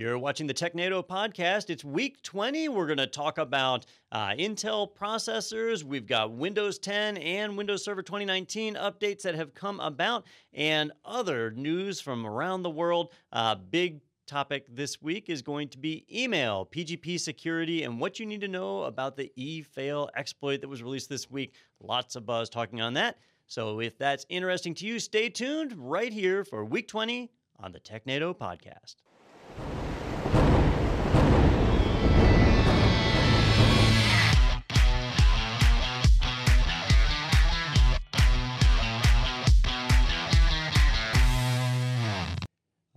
You're watching the TechNado podcast. It's week 20. We're going to talk about uh, Intel processors. We've got Windows 10 and Windows Server 2019 updates that have come about and other news from around the world. Uh, big topic this week is going to be email, PGP security, and what you need to know about the eFail exploit that was released this week. Lots of buzz talking on that. So if that's interesting to you, stay tuned right here for week 20 on the TechNado podcast.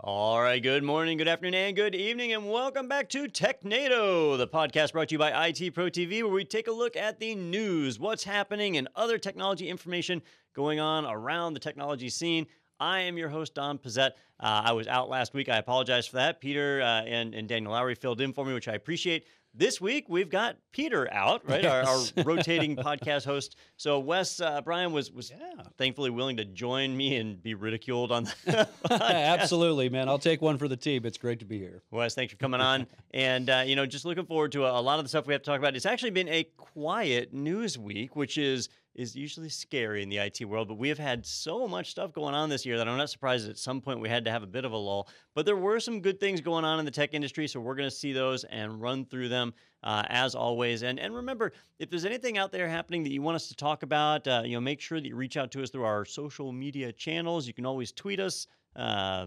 All right, good morning, good afternoon, and good evening, and welcome back to TechNado, the podcast brought to you by IT Pro TV, where we take a look at the news, what's happening, and other technology information going on around the technology scene. I am your host, Don Pezet. Uh, I was out last week. I apologize for that. Peter uh, and, and Daniel Lowry filled in for me, which I appreciate. This week we've got Peter out, right? Yes. Our, our, rotating podcast host. So Wes uh, Bryan was was yeah. thankfully willing to join me and be ridiculed on the Absolutely, man. I'll take one for the team. It's great to be here. Wes, thanks for coming on. and uh, you know, just looking forward to a, a lot of the stuff we have to talk about. It's actually been a quiet news week, which is is usually scary in the IT world, but we have had so much stuff going on this year that I'm not surprised at some point we had to have a bit of a lull. But there were some good things going on in the tech industry, so we're going to see those and run through them uh, as always. And and remember, if there's anything out there happening that you want us to talk about, uh, you know, make sure that you reach out to us through our social media channels. You can always tweet us, uh,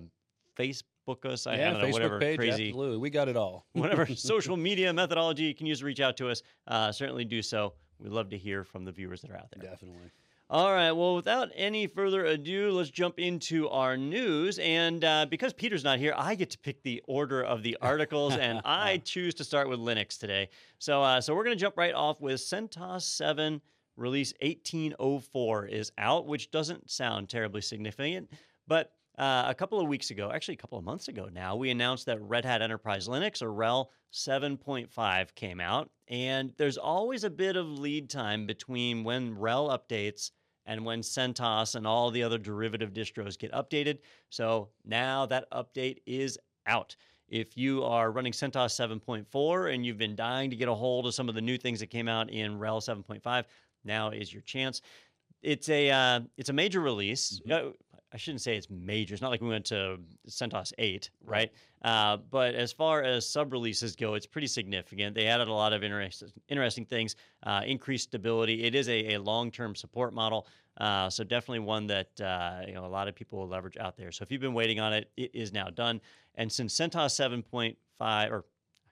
Facebook us. I, yeah, don't know, Facebook whatever page, crazy, absolutely, we got it all. whatever social media methodology you can use to reach out to us, uh, certainly do so. We'd love to hear from the viewers that are out there. Definitely. All right. Well, without any further ado, let's jump into our news. And uh, because Peter's not here, I get to pick the order of the articles, and I choose to start with Linux today. So, uh, so we're going to jump right off with CentOS 7 release 1804 is out, which doesn't sound terribly significant, but uh, a couple of weeks ago, actually a couple of months ago now, we announced that Red Hat Enterprise Linux, or RHEL 7.5, came out. And there's always a bit of lead time between when RHEL updates and when CentOS and all the other derivative distros get updated. So now that update is out. If you are running CentOS 7.4 and you've been dying to get a hold of some of the new things that came out in RHEL 7.5, now is your chance. It's a uh, it's a major release. Mm-hmm. I shouldn't say it's major. It's not like we went to CentOS 8, right? Uh, but as far as sub releases go, it's pretty significant. They added a lot of interest, interesting things, uh, increased stability. It is a, a long term support model. Uh, so definitely one that uh, you know a lot of people will leverage out there. So if you've been waiting on it, it is now done. And since CentOS 7.5 or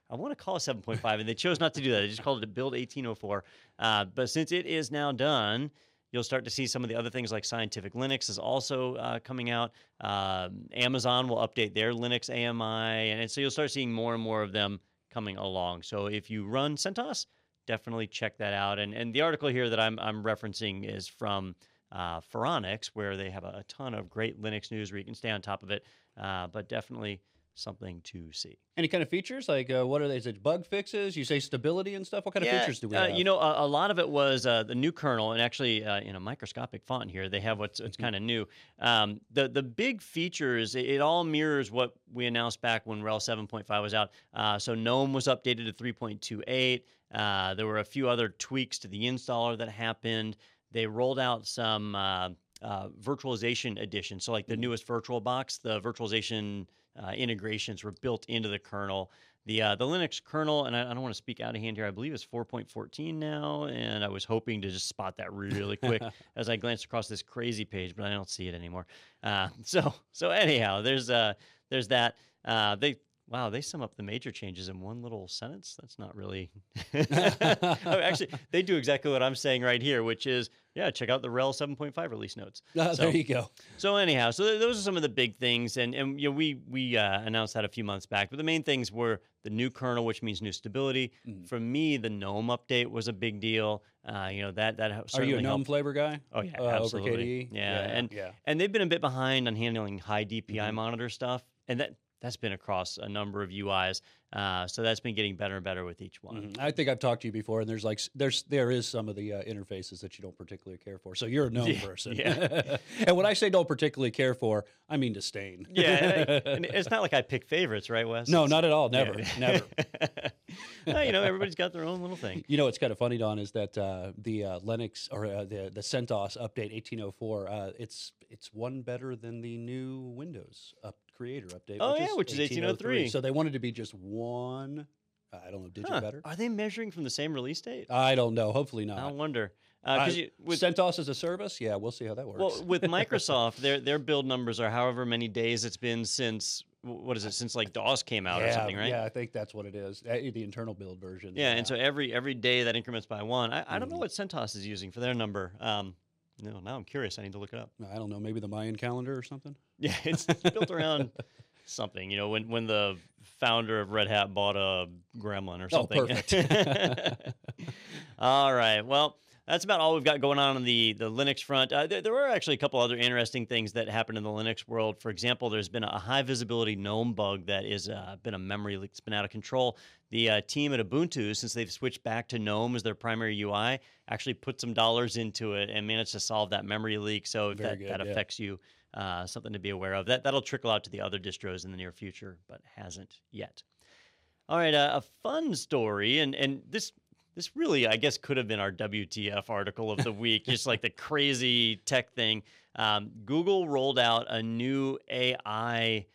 I want to call it 7.5, and they chose not to do that. They just called it Build 1804. Uh, but since it is now done, You'll start to see some of the other things like Scientific Linux is also uh, coming out. Uh, Amazon will update their Linux AMI, and so you'll start seeing more and more of them coming along. So if you run CentOS, definitely check that out. And and the article here that I'm I'm referencing is from uh, Phoronix, where they have a, a, ton of great Linux news where you can stay on top of it. Uh, but definitely something to see. Any kind of features like uh, what are they? Is it bug fixes? You say stability and stuff. What kind yeah, of features do we uh, have? You know, a, a, lot of it was uh, the new kernel, and actually uh, in a microscopic font here, they have what's, what's mm-hmm. kind of new. Um, the the big features, it, it, all mirrors what we announced back when RHEL 7.5 was out. Uh, so GNOME was updated to 3.28. Uh, there were a few other tweaks to the installer that happened. They rolled out some uh, virtualization additions. So like the mm-hmm. newest VirtualBox, the virtualization uh, integrations were built into the kernel. The uh, the Linux kernel, and I, I, don't want to speak out of hand here. I believe it's 4.14 now, and I was hoping to just spot that really quick as I glanced across this crazy page, but I don't see it anymore. Uh, so so anyhow, there's uh there's that. Uh, they Wow, they sum up the major changes in one little sentence. That's not really. oh, actually, they do exactly what I'm saying right here, which is, yeah, check out the RHEL 7.5 release notes. Uh, so, there you go. So anyhow, so th- those are some of the big things, and and you know we we uh, announced that a few months back. But the main things were the new kernel, which means new stability. Mm. For me, the GNOME update was a big deal. Uh, you know that that are you a GNOME helped. flavor guy? Oh yeah, uh, absolutely. Yeah. yeah, and yeah. and they've been a bit behind on handling high DPI mm-hmm. monitor stuff, and that that's been across a number of UIs. Uh, so that's been getting better and better with each one. Mhm. I think I've talked to you before, and there's like there's there is some of the uh, interfaces that you don't particularly care for. So you're a GNOME Yeah, person. yeah. and when I say don't particularly care for, I mean disdain. Yeah, and, I- and it's not like I pick favorites, right, Wes? no, It's- not at all. Never, yeah. never. You know, everybody's got their own little thing. You know what's kind of funny, Don, is that uh, the uh, Linux or uh, the the CentOS update 1804, uh, it's it's one better than the new Windows up creator update. Oh, yeah, which is 1803. So they wanted to be just one. I don't know, digit Huh. better. Are they measuring from the same release date? I don't know. Hopefully not. I wonder. You with CentOS as a service, yeah, we'll see how that works. well with Microsoft, their their build numbers are however many days it's been since what is it since like DOS came out yeah, or something, right? Yeah, I think that's what it is. The internal build version. Yeah, and so every every day that increments by one. I, I don't know Mhm. what CentOS is using for their number. Um, no, now I'm curious. I need to look it up. I don't know, maybe the Mayan calendar or something. Yeah, it's, it's built around something. You know, when when the founder of Red Hat bought a Gremlin or something. Oh, something. perfect. all right. Well, that's about all we've got going on on the the Linux front. Uh, there, there were actually a couple other interesting things that happened in the Linux world. For example, there's been a high visibility GNOME bug that is uh, been a memory leak. It's been out of control. The uh, team at Ubuntu, since they've switched back to GNOME as their primary UI, actually put some dollars into it and managed to solve that memory leak. So if Very that, good, that yeah. affects you, uh, something to be aware of. That that'll trickle out to the other distros in the near future, but hasn't yet. All right, uh, a fun story, and and this this really, I guess, could have been our WTF article of the week, just like the crazy tech thing. Um, Google rolled out a new AI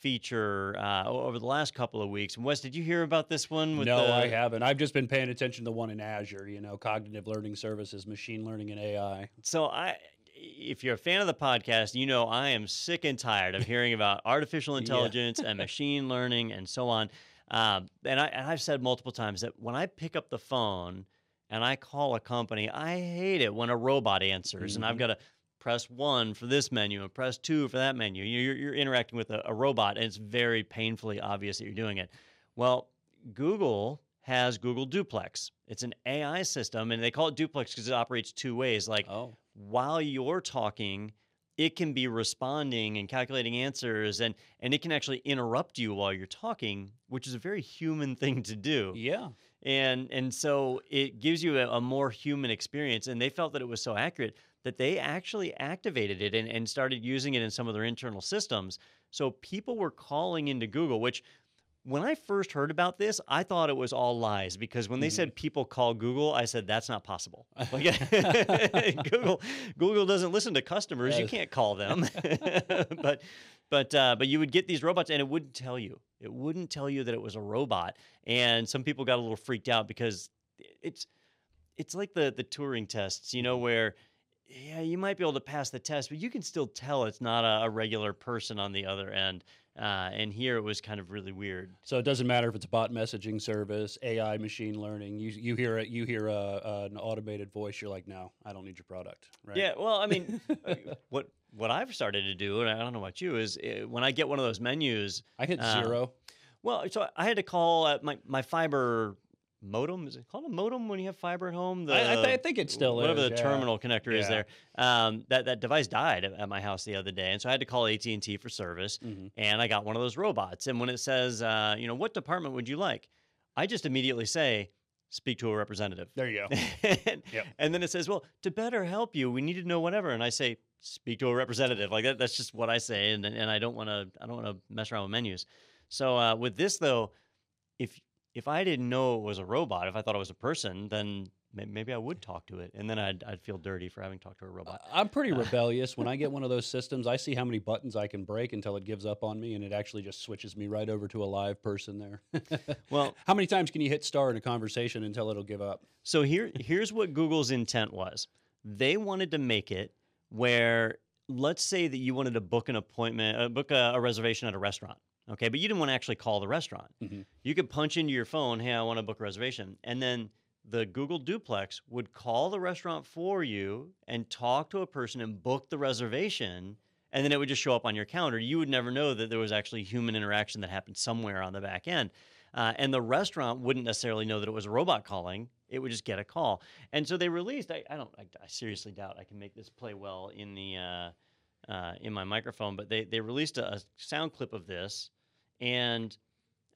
feature uh, over the last couple of weeks. Wes, did you hear about this one? With no, the, I haven't. I've just been paying attention to the one in Azure. You know, cognitive learning services, machine learning, and AI. So I, if you're a fan of the podcast, you know I am sick and tired of hearing about artificial Yeah. intelligence and machine learning and so on. Um, and I and I've said multiple times that when I pick up the phone and I call a company, I hate it when a robot answers and I've Mhm. got to press one for this menu and press two for that menu. You're, you're interacting with a, a robot and it's very painfully obvious that you're doing it. Well, Google has Google Duplex. It's an AI system, and they call it Duplex because it operates two ways. Like Oh, while you're talking, it can be responding and calculating answers, and and it can actually interrupt you while you're talking, which is a very human thing to do. yeah. And and so it gives you a, a more human experience. And they felt that it was so accurate that they actually activated it and, and started using it in some of their internal systems. So people were calling into Google, which when I first heard about this, I thought it was all lies because when they Mhm. said people call Google, I said that's not possible. Like, Google Google doesn't listen to customers. You can't call them. but but uh, but you would get these robots and it wouldn't tell you. It wouldn't tell you that it was a robot. And some people got a little freaked out because it's it's like the the Turing tests, you know, where yeah, you might be able to pass the test, but you can still tell it's not a, a regular person on the other end. Uh, and here it was kind of really weird. So it doesn't matter if it's a bot messaging service, AI, machine learning. You you hear it, you hear a, uh, an automated voice. You're like, no, I don't need your product. Right? Yeah, well, I mean, uh, what what I've started to do, and I don't know about you, is uh, when I get one of those menus. I hit Uh, zero. Well, so I had to call my my fiber modem. Is it called a modem when you have fiber at home? I, I, th- I think it still whatever is. the yeah. terminal connector is there. Um, that that device died at, at my house the other day, and so I had to call AT and T for service. Mhm. And I got one of those robots. And when it says, uh, you know, what department would you like? I just immediately say, speak to a representative. There you go. and, Yep. and then it says, well, to better help you, we need to know whatever. And I say, speak to a representative. Like that, that's just what I say. And and I don't want to I don't want to mess around with menus. So uh, with this though, if if I didn't know it was a robot, if I thought it was a person, then maybe I would talk to it, and then I'd I'd feel dirty for having talked to a robot. I'm pretty rebellious. When I get one of those systems, I see how many buttons I can break until it gives up on me, and it actually just switches me right over to a live person there. Well, how many times can you hit star in a conversation until it'll give up? So here, here's what Google's intent was. They wanted to make it where, let's say that you wanted to book an appointment, uh, book a, a reservation at a restaurant, okay, but you didn't want to actually call the restaurant. Mhm. You could punch into your phone, "Hey, I want to book a reservation," and then the Google Duplex would call the restaurant for you and talk to a person and book the reservation. And then it would just show up on your calendar. You would never know that there was actually human interaction that happened somewhere on the back end. Uh, and the restaurant wouldn't necessarily know that it was a robot calling. It would just get a call. And so they released. I, I don't. I, I seriously doubt I can make this play well in the uh, uh, in my microphone. But they they released a, a sound clip of this, and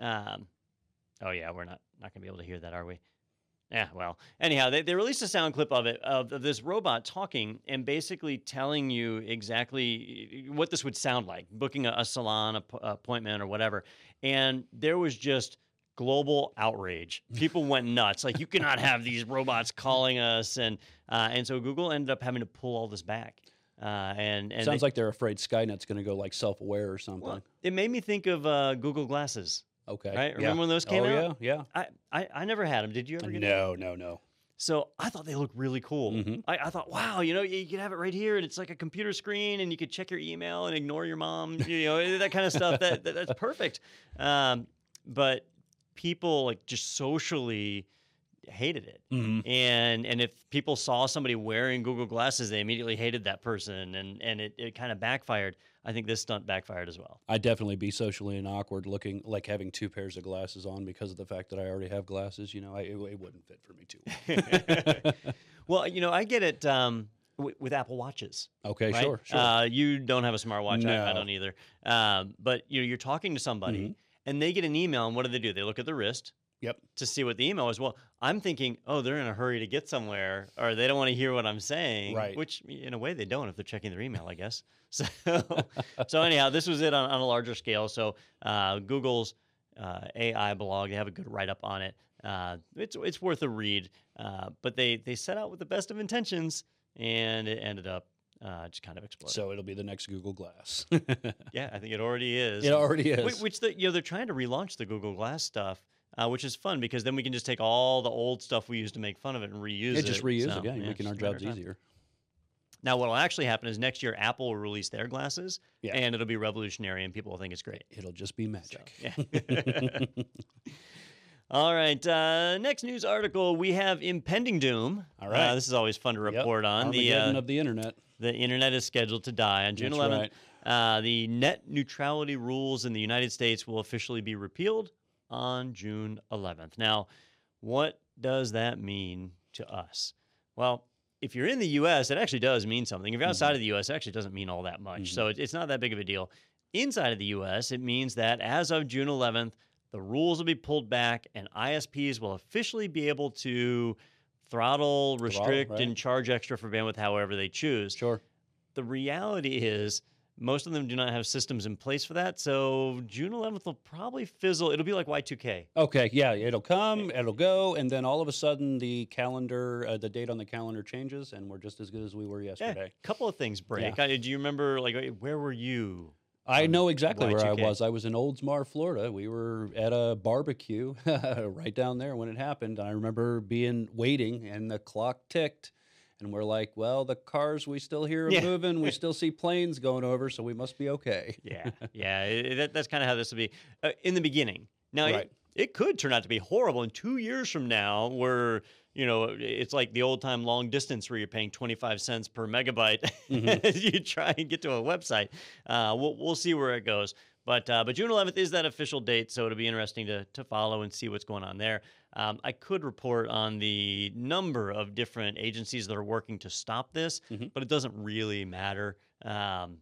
um, oh yeah, we're not not gonna be able to hear that, are we? Yeah, well, anyhow, they, they released a sound clip of it of, of this robot talking and basically telling you exactly what this would sound like, booking a, a salon app- appointment or whatever. And there was just global outrage. People went nuts. Like you cannot have these robots calling us, and uh, and so Google ended up having to pull all this back. Uh, and and Sounds they- like they're afraid Skynet's going to go like self-aware or something. well, it made me think of uh, Google Glasses. okay. right? yeah. Remember when those came oh, out? Yeah, I, I I never had them. Did you ever get No, no, no. So I thought they looked really cool. Mhm. I, I thought, wow, you know, you, you could have it right here, and it's like a computer screen, and you could check your email and ignore your mom, you know, that kind of stuff. That, that that's perfect. Um, but people like just socially hated it, Mhm. and and if people saw somebody wearing Google glasses, they immediately hated that person, and and it, it kind of backfired. I think this stunt backfired as well. I'd definitely be socially and awkward looking like having two pairs of glasses on because of the fact that I already have glasses. You know, I, it, it wouldn't fit for me too. well. well, you know, I get it um, w- with Apple Watches. okay, right? sure, sure. Uh, you don't have a smartwatch. I, I don't either. Um, but you know, you're talking to somebody, Mhm. and they get an email, and what do they do? They look at the wrist yep. to see what the email is. Well, I'm thinking, oh, they're in a hurry to get somewhere, or they don't want to hear what I'm saying. Right. Which, in a way, they don't if they're checking their email, I guess. So, so anyhow, this was it on, on a larger scale. So, uh, Google's uh, AI blog, they have a good write up on it. Uh, it's it's worth a read. Uh, but they they set out with the best of intentions, and it ended up uh, just kind of exploding. So it'll be the next Google Glass. Yeah, I think it already is. it already is. Which, the, you know they're trying to relaunch the Google Glass stuff, uh, which is fun because then we can just take all the old stuff we used to make fun of it and reuse yeah, it. just reuse So, it. Yeah, you're making our just a matter jobs easier. Now, what will actually happen is next year Apple will release their glasses, Yeah. and it'll be revolutionary, and people will think it's great. It'll just be So, magic. yeah. all right. Uh, next news article we have impending doom. All right. Uh, this is always fun to Yep, report on. The Armageddon uh, of the internet. the internet is scheduled to die on June That's 11th. right. Uh, the net neutrality rules in the United States will officially be repealed on June 11th. Now, what does that mean to us? Well, if you're in the U.S., it actually does mean something. If you're outside of the U.S., it actually doesn't mean all that much. Mhm. So it's not that big of a deal. Inside of the U.S., it means that as of June 11th, the rules will be pulled back, and ISPs will officially be able to throttle, restrict, right. and charge extra for bandwidth however they choose Sure. the reality is most of them do not have systems in place for that. So June 11th will probably fizzle. It'll be like Y2K. Okay, yeah, it'll come, it'll go, and then all of a sudden the calendar, uh, the date on the calendar changes, and we're just as good as we were Yeah, yesterday. a couple of things break. I, do you remember, like, where were you? I know exactly where I Y2K. was. I was in Oldsmar, Florida. We were at a barbecue right down there when it happened. I remember being waiting, and the clock ticked, and we're like, "Well, the cars we still hear Yeah. moving. We still see planes going over, so we must be okay." Yeah, yeah. it- that, that's kind of how this will be uh, in the beginning. Now, Right. it, it could turn out to be horrible. In two years from now, where you know it's like the old time long distance where you're paying 25 cents per megabyte Mhm. as you try and get to a website. Uh, we'll we'll see where it goes. But uh, but June 11th is that official date, so it'll be interesting to to follow and see what's going on there. Um, I could report on the number of different agencies that are working to stop this, Mhm. but it doesn't really matter. Um,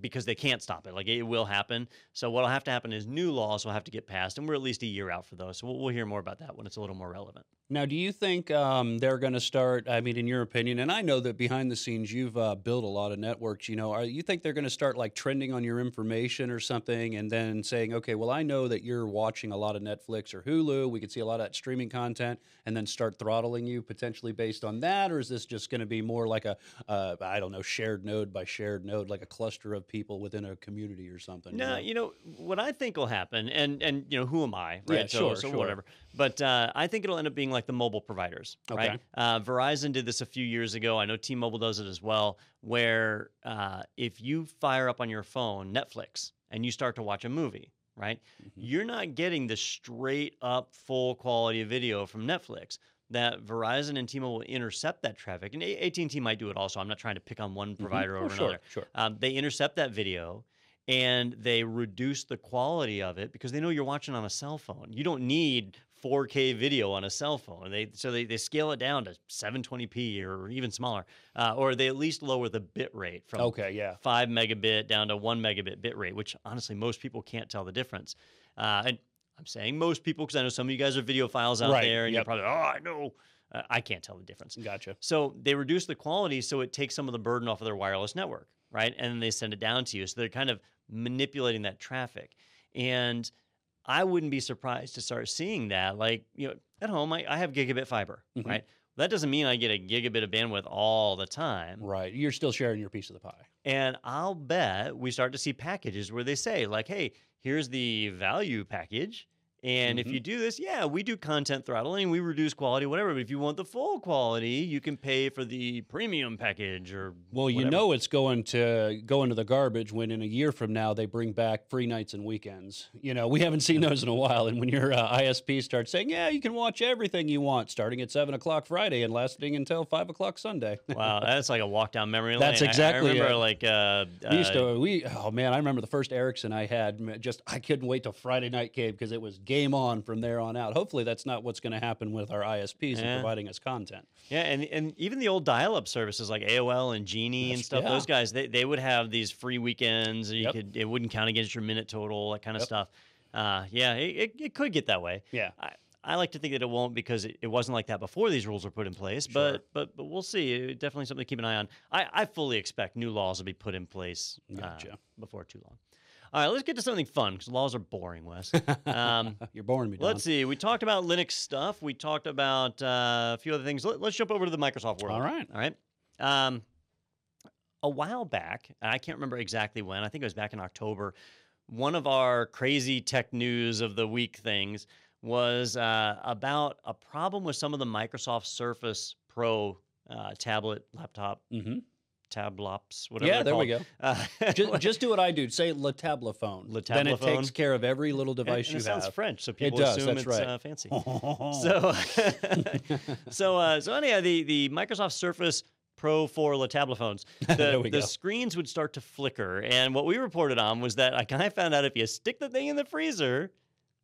because they can't stop it. Like it will happen. So what'll have to happen is new laws will have to get passed, and we're at least a year out for those. So we'll, we'll hear more about that when it's a little more relevant. Now, do you think um, they're going to start? I mean, in your opinion, and I know that behind the scenes you've uh, built a lot of networks. You know, are you think they're going to start like trending on your information or something, and then saying, okay, well, I know that you're watching a lot of Netflix or Hulu. We could see a lot of that streaming content, and then start throttling you potentially based on that, or is this just going to be more like a, uh, I don't know, shared node by shared node, like a cluster of people within a community or something? you know? you know what I think will happen, and and you know who am I, right? Yeah, so, sure, so sure. whatever. But uh, I think it'll end up being like the mobile providers, right? Uh, Verizon did this a few years ago. I know T-Mobile does it as well, where uh, if you fire up on your phone Netflix and you start to watch a movie, right? Mhm. You're not getting the straight up full quality video from Netflix. That Verizon and T-Mobile intercept that traffic, and A- AT&T might do it also. I'm not trying to pick on one Mhm. provider Oh, over sure, another. sure. Um, they intercept that video, and they reduce the quality of it because they know you're watching on a cell phone. You don't need 4K video on a cell phone. They so they, they scale it down to 720p or even smaller, uh, or they at least lower the bit rate from Okay, yeah. five megabit down to one megabit bit rate, which honestly most people can't tell the difference. Uh, and I'm saying most people because I know some of you guys are videophiles out Right, there, and you're probably oh I know. Uh, I can't tell the difference. Gotcha. So they reduce the quality so it takes some of the burden off of their wireless network, right? And then they send it down to you. So they're kind of manipulating that traffic. And I wouldn't be surprised to start seeing that. Like, you know, at home, I, I have gigabit fiber, Mhm. right? That doesn't mean I get a gigabit of bandwidth all the time. Right. You're still sharing your piece of the pie. And I'll bet we start to see packages where they say, like, hey, here's the value package. And if Mhm. you do this, yeah, we do content throttling, we reduce quality, whatever. But if you want the full quality, you can pay for the premium package or Well, you know it's going to go into the garbage when in a year from now they bring back free nights and weekends. You know, we haven't seen those in a while. And when your uh, ISP starts saying, yeah, you can watch everything you want starting at 7 o'clock Friday and lasting until 5 o'clock Sunday. wow, that's like a walk down memory lane. That's I- I, exactly remember it. like uh, We used uh, to, we, oh man, I remember the first Ericsson I had. Just, I couldn't wait till Friday night came because it was game on from there on out. Hopefully, that's not what's going to happen with our ISPs Yeah. and providing us content. Yeah, and and even the old dial-up services like AOL and Genie and stuff, yeah. those guys they, they would have these free weekends. You Yep. could it wouldn't count against your minute total, that kind of Yep. stuff. Uh, yeah, it, it, it could get that way. Yeah. I, I like to think that it won't because it, it wasn't like that before these rules were put in place. But Sure. but but we'll see. It- definitely something to keep an eye on. I, I fully expect new laws will be put in place uh, Gotcha. before too long. All right, let's get to something fun because laws are boring, Wes. Um, You're boring me, Don. Let's see. We talked about Linux stuff. We talked about uh, a few other things. Let, us jump over to the Microsoft world. All right. All right. Um, a while back, and I can't remember exactly when. I think it was back in October. One of our crazy tech news of the week things was uh, about a problem with some of the Microsoft Surface Pro uh, tablet, laptop, hmm tablops, whatever. Yeah, there we go. Uh, just, just do what I do. Say Le Tablephone. Le Then it takes care of every little device and you it sounds have. French, so people does, assume it's right. uh, fancy. so, So, uh, so anyhow, the the Microsoft Surface Pro for Le Table phones, the, There we the screens would start to flicker, and what we reported on was that I kind of found out if you stick the thing in the freezer,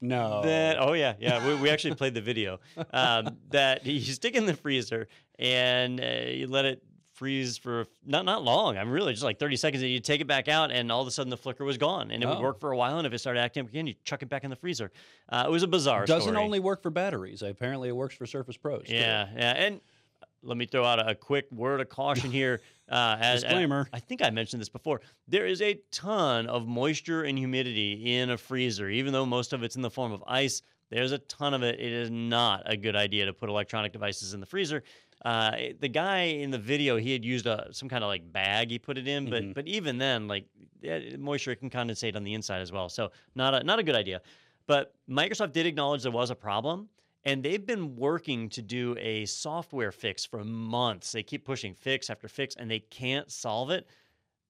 no. that oh yeah, yeah, we, we actually played the video, um, that you stick in the freezer and uh, you let it freeze for not not long. I'm really just like 30 seconds, and you take it back out, and all of a sudden the flicker was gone, and it would Oh. work for a while, and if it started acting up again, you chuck it back in the freezer. Uh, it was a bizarre. Doesn't story. only work for batteries. Apparently, it works for Surface Pros. too. Yeah, yeah, and let me throw out a, a quick word of caution here. Uh, as, Disclaimer. I think I mentioned this before. There is a ton of moisture and humidity in a freezer, even though most of it's in the form of ice. There's a ton of it. It is not a good idea to put electronic devices in the freezer. Uh, the guy in the video, he had used a some kind of like bag he put it in, but Mhm. but even then, like moisture can condensate on the inside as well. So not a not a good idea. But Microsoft did acknowledge there was a problem, and they've been working to do a software fix for months. They keep pushing fix after fix, and they can't solve it.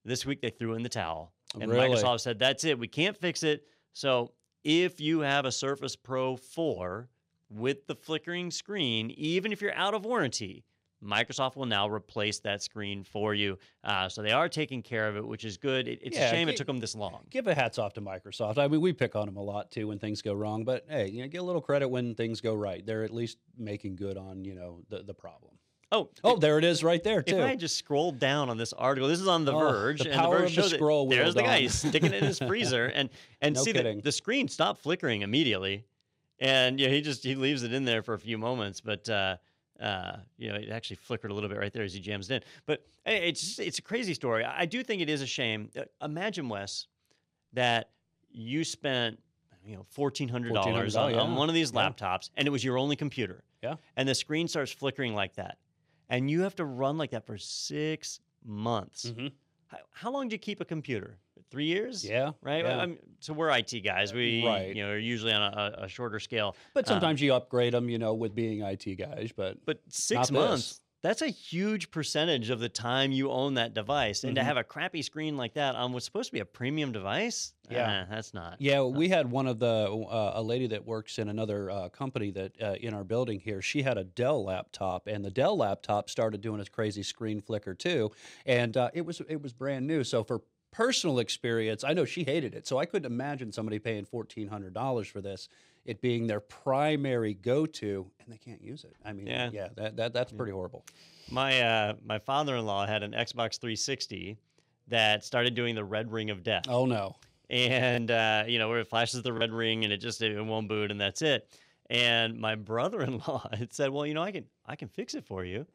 This week they threw in the towel, and Really? Microsoft said, "That's it. We can't fix it." So if you have a Surface Pro 4 with the flickering screen, even if you're out of warranty, Microsoft will now replace that screen for you. Uh, so they are taking care of it, which is good. It, it's Yeah, a shame it took them this long. Give a hats off to Microsoft. I mean, we pick on them a lot too when things go wrong, but hey, you know, get a little credit when things go right. They're at least making good on you know the the problem. Oh, Oh, there it is, right there too. If. I just scrolled down on this article, this is on The Oh, Verge, the and The Verge of the shows it. scroll wheel, There's the guy he's sticking it in his freezer, and and No see the, the screen stopped flickering immediately, and yeah, he just he leaves it in there for a few moments, but uh, uh, you know, it actually flickered a little bit right there as he jams it in. But hey, it's just, it's a crazy story. I do think it is a shame. Uh, Imagine Wes that you spent you know fourteen hundred dollars on, $1,400, on yeah. one of these Yeah. laptops, and it was your only computer Yeah. and the screen starts flickering like that, and you have to run like that for six months. Mhm. How, how long do you keep a computer? Three years? Yeah, Right. yeah. I mean, so we're IT guys. We Right. you know are usually on a, a- shorter scale. But Um, sometimes you upgrade them, you know, with being IT guys. But But six months. this. That's a huge percentage of the time you own that device, and to Mhm. have a crappy screen like that on what's supposed to be a premium device, Yeah. eh, that's not. Yeah, we had one of the uh, a lady that works in another uh, company that uh, in our building here. She had a Dell laptop, and the Dell laptop started doing its crazy screen flicker too, and uh, it was it was brand new. So for personal experience, I know she hated it, so I couldn't imagine somebody paying fourteen hundred dollars for this, it being their primary go-to, and they can't use it. I mean, yeah, Yeah. that, that that's pretty horrible. My uh, my father-in-law had an Xbox 360 that started doing the red ring of death. Oh no, and uh, you know where it flashes the red ring and it just it won't boot and that's it. And my brother-in-law had said, "Well, you know, I can I can fix it for you,"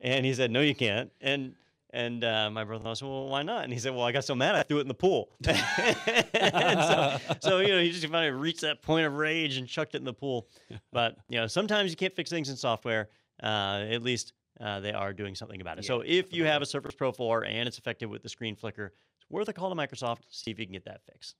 and he said, "No, you can't." And and uh, my brother-in-law said, "Well, why not?" And he said, "Well, I got so mad I threw it in the pool." So, so you know, he just finally reached that point of rage and chucked it in the pool. But you know, sometimes you can't fix things in software. Uh, at least uh, they are doing something about it. so if you have a Surface Pro 4 and it's affected with the screen flicker, it's worth a call to Microsoft. See if you can get that fixed.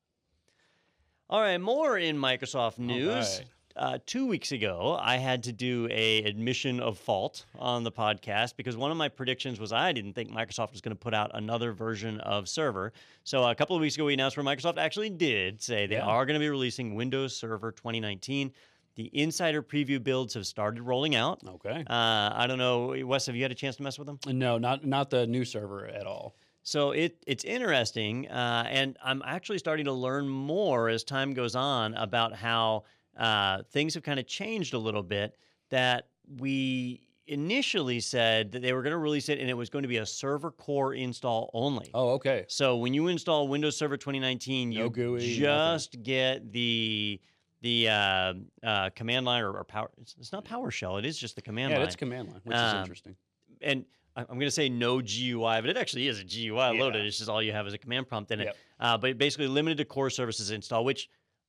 All right, more in Microsoft news. Uh, two weeks ago, I had to do a admission of fault on the podcast because one of my predictions was I didn't think Microsoft was going to put out another version of Server. So a couple of weeks ago, we announced where Microsoft actually did say they Yeah. are going to be releasing Windows Server 2019. The insider preview builds have started rolling out. okay, Uh, I don't know, Wes, have you had a chance to mess with them? no, not not the new server at all. So it it's interesting, uh, and I'm actually starting to learn more as time goes on about how uh, things have kind of changed a little bit. That we initially said that they were going to release it, and it was going to be a server core install only. Oh, okay, So when you install Windows Server 2019, No you GUI, nothing. just get the the uh, uh, command line or, or power. It's, it's not PowerShell. It is just the command line. yeah, line that's command line, which is Um, interesting. and I'm going to say no GUI, but it actually is a GUI loaded. Yeah. It's just all you have is a command prompt in it. Yep. Uh, but basically limited to core services install, which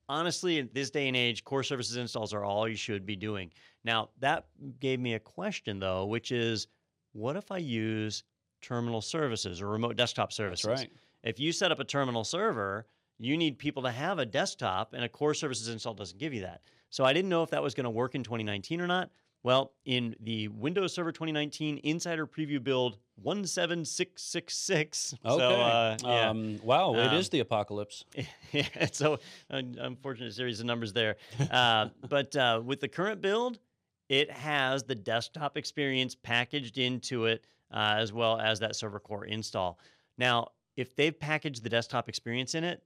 honestly, in this day and age, core services installs are all you should be doing. Now, that gave me a question though, which is what if I use terminal services or remote desktop services? That's right. If you set up a terminal server, you need people to have a desktop, and a core services install doesn't give you that. So I didn't know if that was going to work in 2019 or not. Well, in the Windows Server 2019 Insider Preview build 17666. Okay. So, uh, yeah. um, wow, it Um, is the apocalypse. yeah, so an unfortunate series of numbers there. Uh, but uh, with the current build, it has the desktop experience packaged into it, uh, as well as that server core install. Now, if they've packaged the desktop experience in it,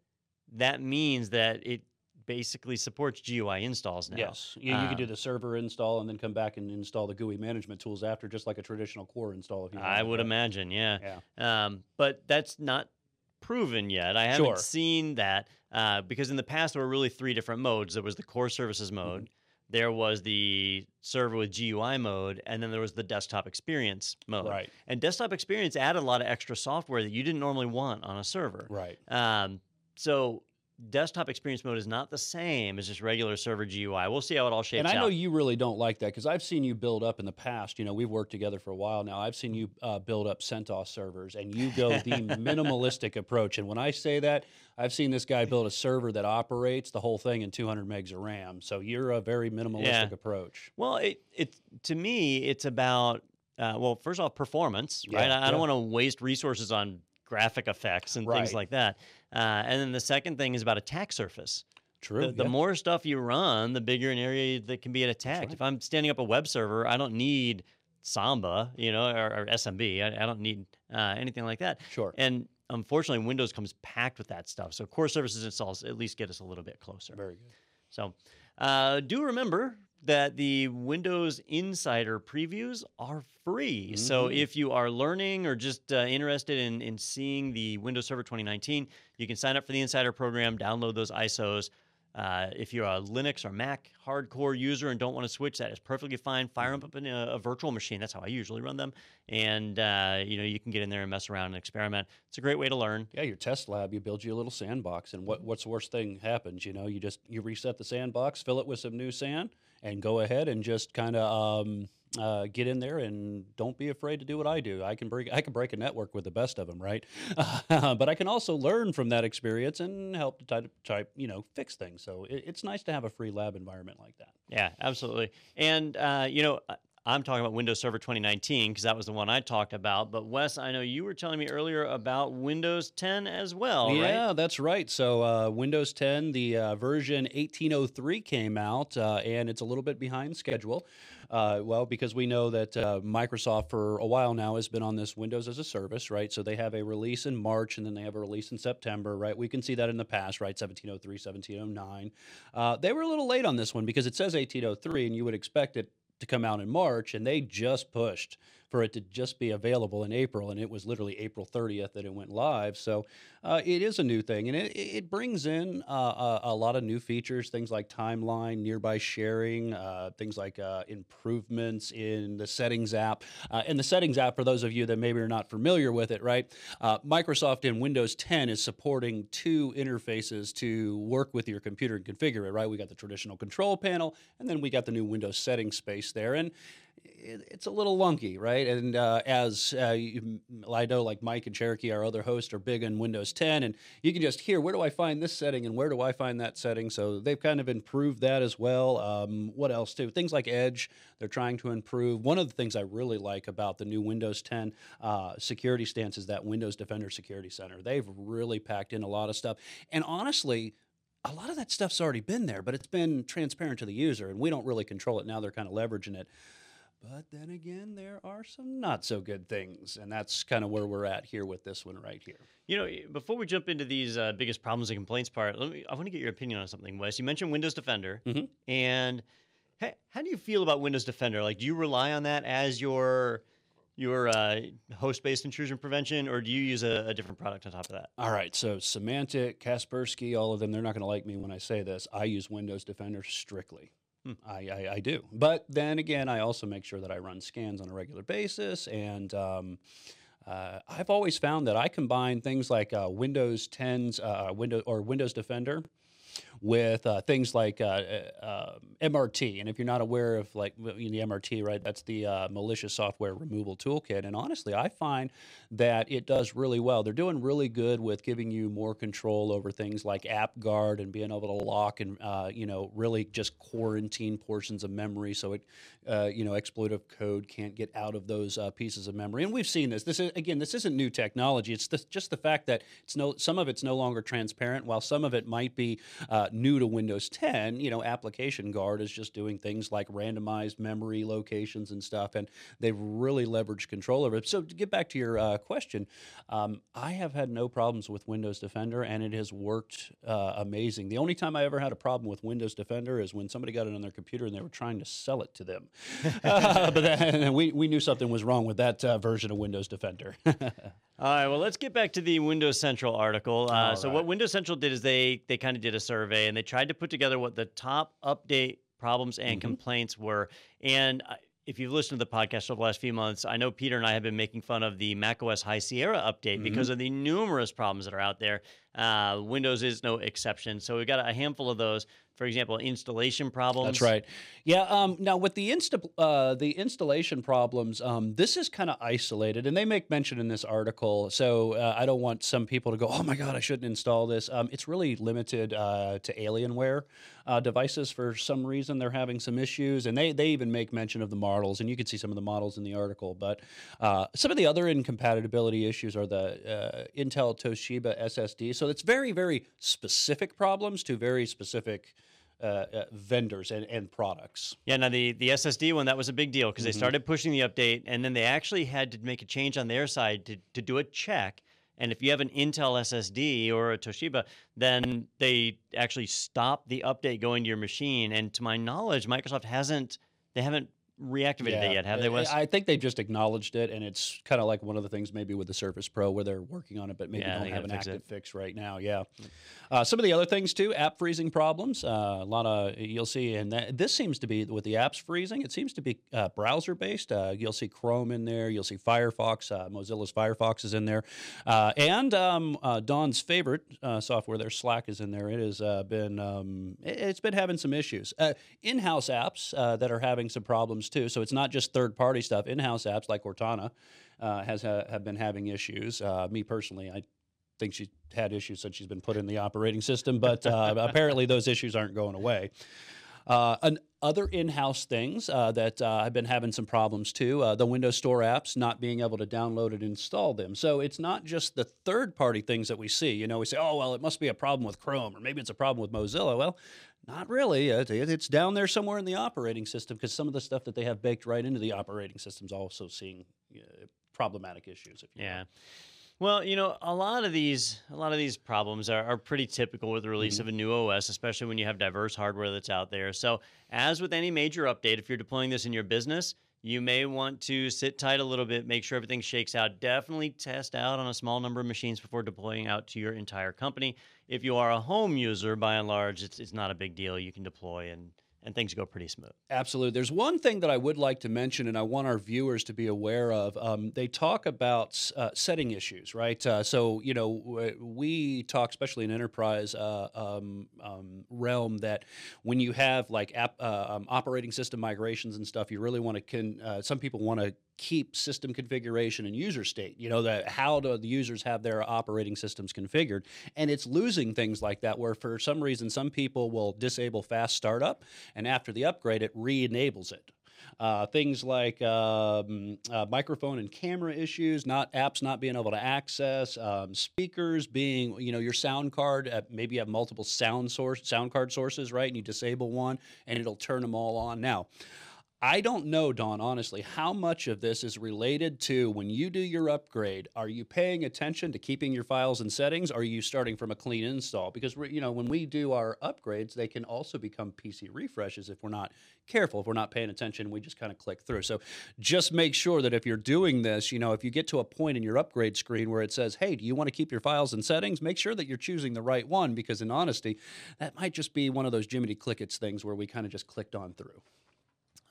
that means that it basically supports GUI installs now. Yes, you, you can do Um, the server install and then come back and install the GUI management tools after, just like a traditional core install. If you I would right? imagine, yeah. Yeah. Um, but that's not proven yet. I haven't Sure. seen that uh, because in the past there were really three different modes. There was the core services Mm-hmm. mode, there was the server with GUI mode, and then there was the desktop experience mode. Right. And desktop experience added a lot of extra software that you didn't normally want on a server. Right. Um, so desktop experience mode is not the same as just regular server GUI. We'll see how it all shapes And I out. know you really don't like that because I've seen you build up in the past. You know, we've worked together for a while now. I've seen you uh, build up CentOS servers, and you go the minimalistic approach. And when I say that, I've seen this guy build a server that operates the whole thing in 200 megs of RAM. So you're a very minimalistic Yeah. approach. Well, it it to me, it's about uh, well, first off, performance, Yeah, right? I, I yeah. don't want to waste resources on graphic effects and things like that. Uh, and then the second thing is about attack surface. True. The, the yeah. more stuff you run, the bigger an area that can be attacked. right. If I'm standing up a web server, I don't need Samba, you know, or, or SMB. I, I don't need uh, anything like that. Sure. And unfortunately, Windows comes packed with that stuff. So core services installs at least get us a little bit closer. Very good. So, uh, do remember that the Windows Insider previews are free. So, Mhm. if you are learning or just uh, interested in, in seeing the Windows Server 2019, you can sign up for the Insider program, download those ISOs. Uh, if you're a Linux or Mac hardcore user and don't want to switch, that is perfectly fine. Fire them up in a, a virtual machine. That's how I usually run them, and uh, you know you can get in there and mess around and experiment. It's a great way to learn. Yeah, your test lab, you build you a little sandbox, and what, what's the worst thing happens? You know, you just you reset the sandbox, fill it with some new sand, and go ahead and just kind of um, uh, get in there and don't be afraid to do what I do. I can break I can break a network with the best of them, right? but I can also learn from that experience and help to type, type you know fix things. So it, it's nice to have a free lab environment like that. Yeah, absolutely. And uh, you know, I- I'm talking about Windows Server 2019 because that was the one I talked about. But Wes, I know you were telling me earlier about Windows 10 as well, yeah, right? that's right. So uh, Windows 10, the uh, version 1803 came out, uh, and it's a little bit behind schedule. Uh, well, because we know that uh, Microsoft for a while now has been on this Windows as a service, right? So they have a release in March and then they have a release in September, right? We can see that in the past, right? 1703, 1709. Uh, they were a little late on this one because it says 1803, and you would expect it to come out in March, and they just pushed for it to just be available in April, and it was literally April 30th that it went live. So uh, it is a new thing, and it, it brings in uh, a, a, lot of new features, things like timeline, nearby sharing, uh, things like uh, improvements in the settings app. Uh, and the settings app, for those of you that maybe are not familiar with it, right? Uh, Microsoft in Windows 10 is supporting two interfaces to work with your computer and configure it, right? We got the traditional control panel, and then we got the new Windows settings space there. And it's a little lunky, right? And uh, as uh, you, I know, like Mike and Cherokee, our other hosts, are big on Windows 10, and you can just hear where do I find this setting and where do I find that setting. So they've kind of improved that as well. Um, what else too? Things like Edge, they're trying to improve. One of the things I really like about the new Windows 10 uh, security stance is that Windows Defender Security Center. They've really packed in a lot of stuff, and honestly a lot of that stuff's already been there, but it's been transparent to the user, and we don't really control it. Now they're kind of leveraging it. But then again, there are some not so good things, and that's kind of where we're at here with this one right here. You know, before we jump into these uh, biggest problems and complaints part, let me, I want to get your opinion on something, Wes. You mentioned Windows Defender, mm-hmm. and how, how do you feel about Windows Defender? Like, do you rely on that as your your uh, host-based intrusion prevention, or do you use a, a, different product on top of that? All right, so Symantec, Kaspersky, all of them, they're not going to like me when I say this. I use Windows Defender strictly. I, I, I, do. But then again, I also make sure that I run scans on a regular basis. And um, uh, I've always found that I combine things like uh, Windows 10's uh, Windows or Windows Defender with uh, things like uh, uh, MRT. And if you're not aware of like the MRT, right, that's the uh, malicious software removal toolkit. And honestly, I find that it does really well. They're doing really good with giving you more control over things like AppGuard and being able to lock and you know really just quarantine portions of memory so it you know exploitive code can't get out of those pieces of memory. And we've seen this. This is again, this isn't new technology. It's the, just the fact that it's no some of it's no longer transparent, while some of it might be uh, new to Windows 10, you know, Application Guard is just doing things like randomized memory locations and stuff, and they've really leveraged control over it. So to get back to your uh, question, um, I have had no problems with Windows Defender, and it has worked uh, amazing. The only time I ever had a problem with Windows Defender is when somebody got it on their computer and they were trying to sell it to them. uh, but then, we, we knew something was wrong with that uh, version of Windows Defender. All right, well, let's get back to the Windows Central article. Uh, so, right. what Windows Central did is they they kind of did a survey and they tried to put together what the top update problems and mm-hmm. complaints were. And if you've listened to the podcast over the last few months, I know Peter and I have been making fun of the macOS High Sierra update mm-hmm. because of the numerous problems that are out there. Uh, Windows is no exception. So we've got a handful of those for example, installation problems. That's right. Yeah. Um, now with the insta uh, the installation problems, um, this is kind of isolated, and they make mention in this article. So uh, I don't want some people to go, "Oh my God, I shouldn't install this." Um, it's really limited uh, to Alienware uh, devices. For some reason, they're having some issues, and they they even make mention of the models, and you can see some of the models in the article. But uh, some of the other incompatibility issues are the uh, Intel Toshiba SSD. So it's very very specific problems to very specific. Uh, uh, vendors and, and products. Yeah, now the, the SSD one, that was a big deal because mm-hmm. they started pushing the update and then they actually had to make a change on their side to, to do a check. And if you have an Intel SSD or a Toshiba, then they actually stop the update going to your machine. And to my knowledge, Microsoft hasn't they haven't reactivated yeah. it yet, have they? Wes? I think they've just acknowledged it, and it's kind of like one of the things maybe with the Surface Pro where they're working on it, but maybe yeah, don't have an active it. fix right now. Yeah. Uh, some of the other things too, app freezing problems. Uh, a lot of you'll see, and that, this seems to be with the apps freezing. It seems to be uh, browser based. Uh, you'll see Chrome in there. You'll see Firefox. Uh, Mozilla's Firefox is in there, uh, and um, Don's favorite software there, Slack, is in there. It has been um, it, has been having some issues. in-house apps that are having some problems too. So it's not just third-party stuff. In-house apps like Cortana uh, has ha- have been having issues. Uh, me personally, I think she's had issues since she's been put in the operating system, but uh, apparently those issues aren't going away. Uh, an, other in-house things uh, that uh, I've been having some problems too. Uh, the Windows Store apps not being able to download and install them. So it's not just the third-party things that we see. You know, we say, "Oh, well, it must be a problem with Chrome, or maybe it's a problem with Mozilla." Well, not really. It's down there somewhere in the operating system because some of the stuff that they have baked right into the operating system is also seeing uh, problematic issues. If you yeah. Know. Well, you know, a lot of these a lot of these problems are, are pretty typical with the release mm-hmm. of a new OS, especially when you have diverse hardware that's out there. So, as with any major update, if you're deploying this in your business, you may want to sit tight a little bit, make sure everything shakes out. Definitely test out on a small number of machines before deploying out to your entire company. If you are a home user, by and large, it's, it's not a big deal. You can deploy and and things go pretty smooth. Absolutely. There's one thing that I would like to mention, and I want our viewers to be aware of. Um, they talk about uh, setting issues, right? Uh, so, you know, we talk, especially in enterprise uh, um, um, realm, that when you have like app, uh, um, operating system migrations and stuff, you really want to. Con- uh, some people want to keep system configuration and user state. You know that how do the users have their operating systems configured, and it's losing things like that. Where for some reason some people will disable fast startup, and after the upgrade, it re-enables it. Uh, things like um, uh, microphone and camera issues, not apps not being able to access, um, speakers being, you know, your sound card. Uh, maybe you have multiple sound source sound card sources, right? And you disable one, and it'll turn them all on. Now, I don't know, Don, honestly, how much of this is related to when you do your upgrade. Are you paying attention to keeping your files and settings? Are you starting from a clean install? Because you know when we do our upgrades, they can also become PC refreshes if we're not careful, if we're not paying attention. We just kind of click through. So just make sure that if you're doing this, you know, if you get to a point in your upgrade screen where it says, "Hey, do you want to keep your files and settings?" Make sure that you're choosing the right one because, in honesty, that might just be one of those Jiminy Crickets things where we kind of just clicked on through.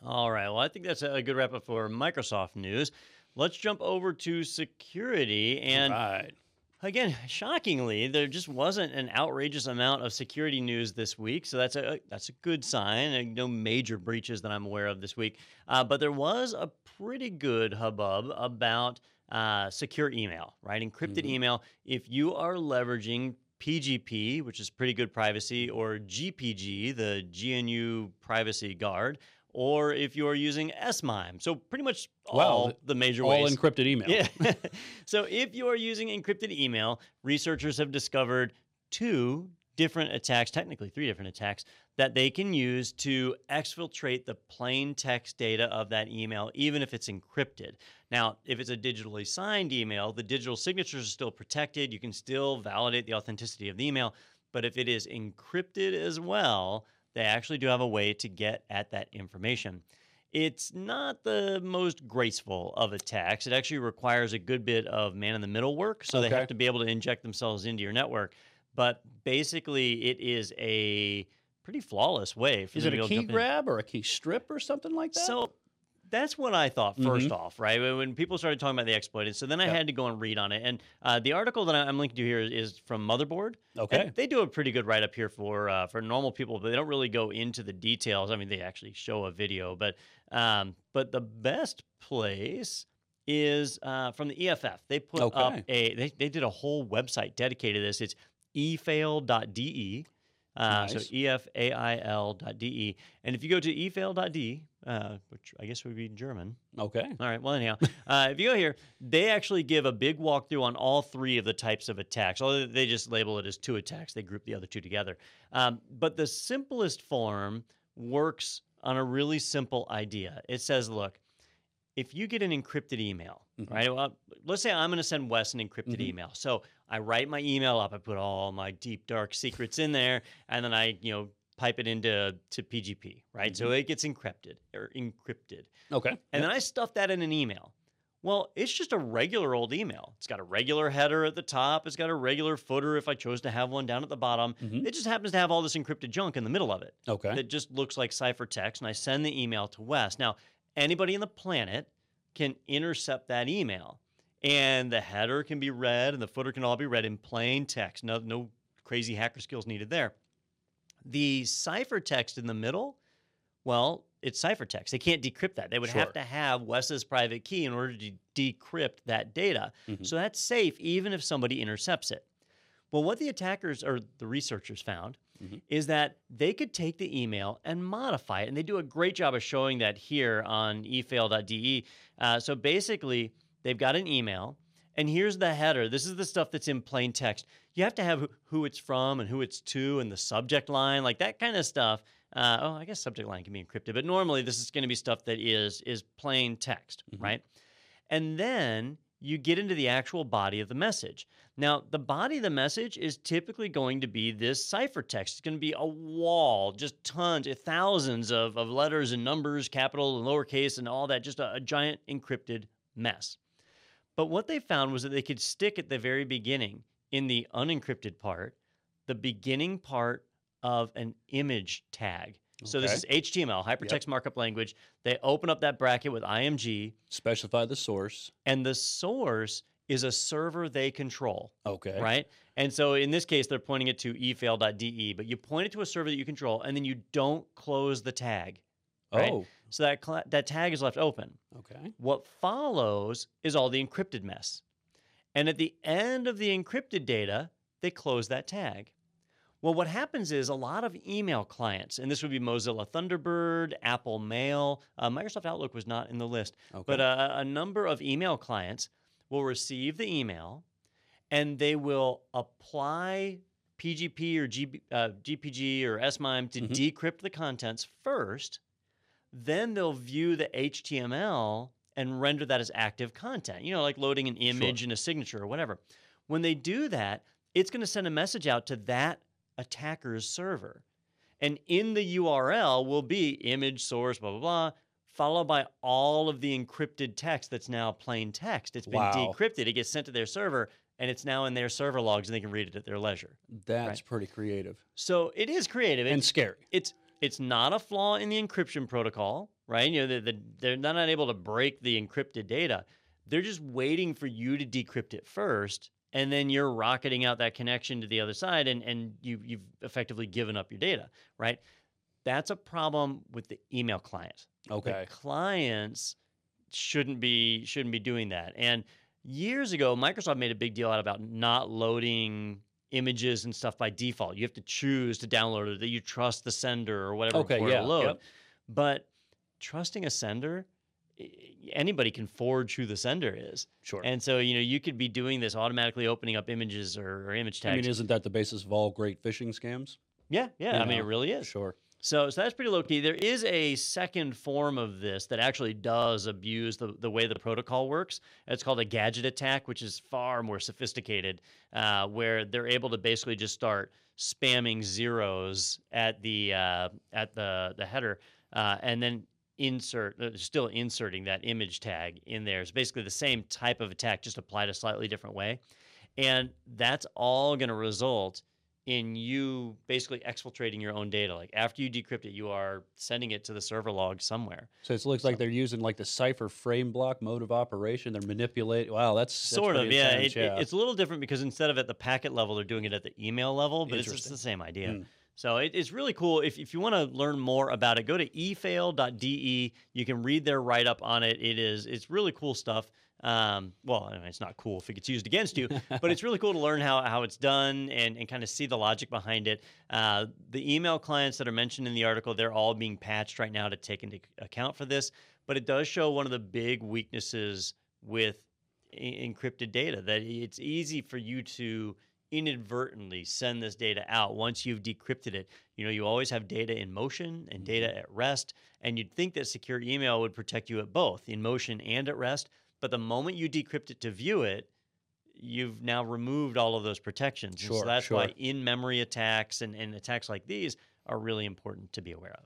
All right. Well, I think that's a good wrap up for Microsoft news. Let's jump over to security. And right. again, shockingly, there just wasn't an outrageous amount of security news this week. So that's a that's a good sign. No major breaches that I'm aware of this week. Uh, but there was a pretty good hubbub about uh, secure email, right? Encrypted mm-hmm. email. If you are leveraging PGP, which is pretty good privacy, or GPG, the GNU Privacy Guard, or if you are using SMIME. So pretty much all the major all ways. All encrypted email. Yeah. so if you are using encrypted email, researchers have discovered two different attacks, technically three different attacks, that they can use to exfiltrate the plain text data of that email, even if it's encrypted. Now, if it's a digitally signed email, the digital signatures are still protected. You can still validate the authenticity of the email. But if it is encrypted as well, they actually do have a way to get at that information. It's not the most graceful of attacks. It actually requires a good bit of man in the middle work. So okay. they have to be able to inject themselves into your network. But basically, it is a pretty flawless way for Is it a key grab or a key strip or something like that? So that's what I thought 1st mm-hmm. off, right? When people started talking about the exploited, so then I yep. had to go and read on it. And uh, the article that I'm linking to here is from Motherboard. Okay, they do a pretty good write up here for uh, for normal people, but they don't really go into the details. I mean, they actually show a video, but um, but the best place is uh, from the EFF. They put okay. up a they they did a whole website dedicated to this. It's efail.de. Uh, nice. So efail.de. And if you go to efail.de, uh, which I guess would be German. Okay. All right. Well, anyhow, uh, if you go here, they actually give a big walkthrough on all three of the types of attacks. Although they just label it as two attacks, they group the other two together. Um, but the simplest form works on a really simple idea. It says, look, if you get an encrypted email, mm-hmm. right? Well, let's say I'm going to send Wes an encrypted mm-hmm. email. So I write my email up, I put all my deep dark secrets in there, and then I, you know, pipe it into to PGP, right? Mm-hmm. So it gets encrypted or encrypted. Okay. And yep. then I stuff that in an email. Well, it's just a regular old email. It's got a regular header at the top. It's got a regular footer if I chose to have one down at the bottom. Mm-hmm. It just happens to have all this encrypted junk in the middle of it. Okay. That just looks like ciphertext. And I send the email to Wes. Now, anybody in the planet can intercept that email. And the header can be read and the footer can all be read in plain text. No, no crazy hacker skills needed there. The ciphertext in the middle, well, it's ciphertext. They can't decrypt that. They would sure. have to have Wes's private key in order to decrypt that data. Mm-hmm. So that's safe even if somebody intercepts it. Well, what the attackers or the researchers found Mhm. is that they could take the email and modify it. And they do a great job of showing that here on efail.de. Uh, so basically, they've got an email, and here's the header. This is the stuff that's in plain text. You have to have who- it's from and who it's to and the subject line, like that kind of stuff. Uh, oh, I guess subject line can be encrypted, but normally this is going to be stuff that is is plain text, Mhm. right? And then you get into the actual body of the message. Now, the body of the message is typically going to be this ciphertext. It's going to be a wall, just tons, eh, thousands of, of letters and numbers, capital and lowercase, and all that, just a, a giant encrypted mess. But what they found was that they could stick at the very beginning, in the unencrypted part, the beginning part of an image tag. So this is HTML, hypertext markup language. They open up that bracket with IMG, Specify the source. and the source is a server they control, Okay. right? And so in this case, they're pointing it to efail.de, but you point it to a server that you control, and then you don't close the tag. right? Oh. So that, that tag is left open. Okay. What follows is all the encrypted mess. And at the end of the encrypted data, they close that tag. Well, what happens is a lot of email clients, and this would be Mozilla Thunderbird, Apple Mail, uh, Microsoft Outlook was not in the list, Okay. but uh, a number of email clients will receive the email and they will apply PGP or GB, uh, GPG or SMIME to Mhm. decrypt the contents first. Then they'll view the HTML and render that as active content, you know, like loading an image and a signature or whatever. When they do that, it's going to send a message out to that attacker's server. And in the URL will be image source, blah, blah, blah, followed by all of the encrypted text that's now plain text. It's been Wow. decrypted. It gets sent to their server and it's now in their server logs and they can read it at their leisure. That's pretty creative So it is creative. and scary. it's it's not a flaw in the encryption protocol, right? You know, the, the, they're not able to break the encrypted data. They're just waiting for you to decrypt it first, and then you're rocketing out that connection to the other side, and and you you've effectively given up your data, right? That's a problem with the email client. Okay. The clients shouldn't be shouldn't be doing that. And years ago, Microsoft made a big deal out about not loading images and stuff by default. You have to choose to download it that you trust the sender or whatever Okay, yeah, load. yep. But trusting a sender, anybody can forge who the sender is. Sure. And so, you know, you could be doing this automatically opening up images or, or image tags. I mean, isn't that the basis of all great phishing scams? yeah, yeah. you I mean, it really is. Sure. So, so that's pretty low key. There is a second form of this that actually does abuse the, the way the protocol works. It's called a gadget attack, which is far more sophisticated, uh, where they're able to basically just start spamming zeros at the uh, at the the header, uh, and then insert uh, still inserting that image tag in there. It's basically the same type of attack, just applied a slightly different way, and that's all going to result in you basically exfiltrating your own data. Like after you decrypt it, you are sending it to the server log somewhere. So it looks like they're using like the cipher frame block mode of operation. They're manipulating. Wow, that's, that's sort of, yeah. It- it- it's a little different because instead of at the packet level, they're doing it at the email level, but it's just the same idea. Hmm. So it, it's really cool. If, if you want to learn more about it, go to efail.de. You can read their write up on it. It is it's really cool stuff. Um, well, I mean, it's not cool if it gets used against you, but it's really cool to learn how, how it's done and, and kind of see the logic behind it. Uh, the email clients that are mentioned in the article, they're all being patched right now to take into account for this. But it does show one of the big weaknesses with encrypted data that it's easy for you to inadvertently send this data out once you've decrypted it. You know, you always have data in motion and data mm-hmm. at rest, and you'd think that secure email would protect you at both in motion and at rest. But the moment you decrypt it to view it, you've now removed all of those protections. And Sure, so that's why in memory attacks and, and attacks like these are really important to be aware of.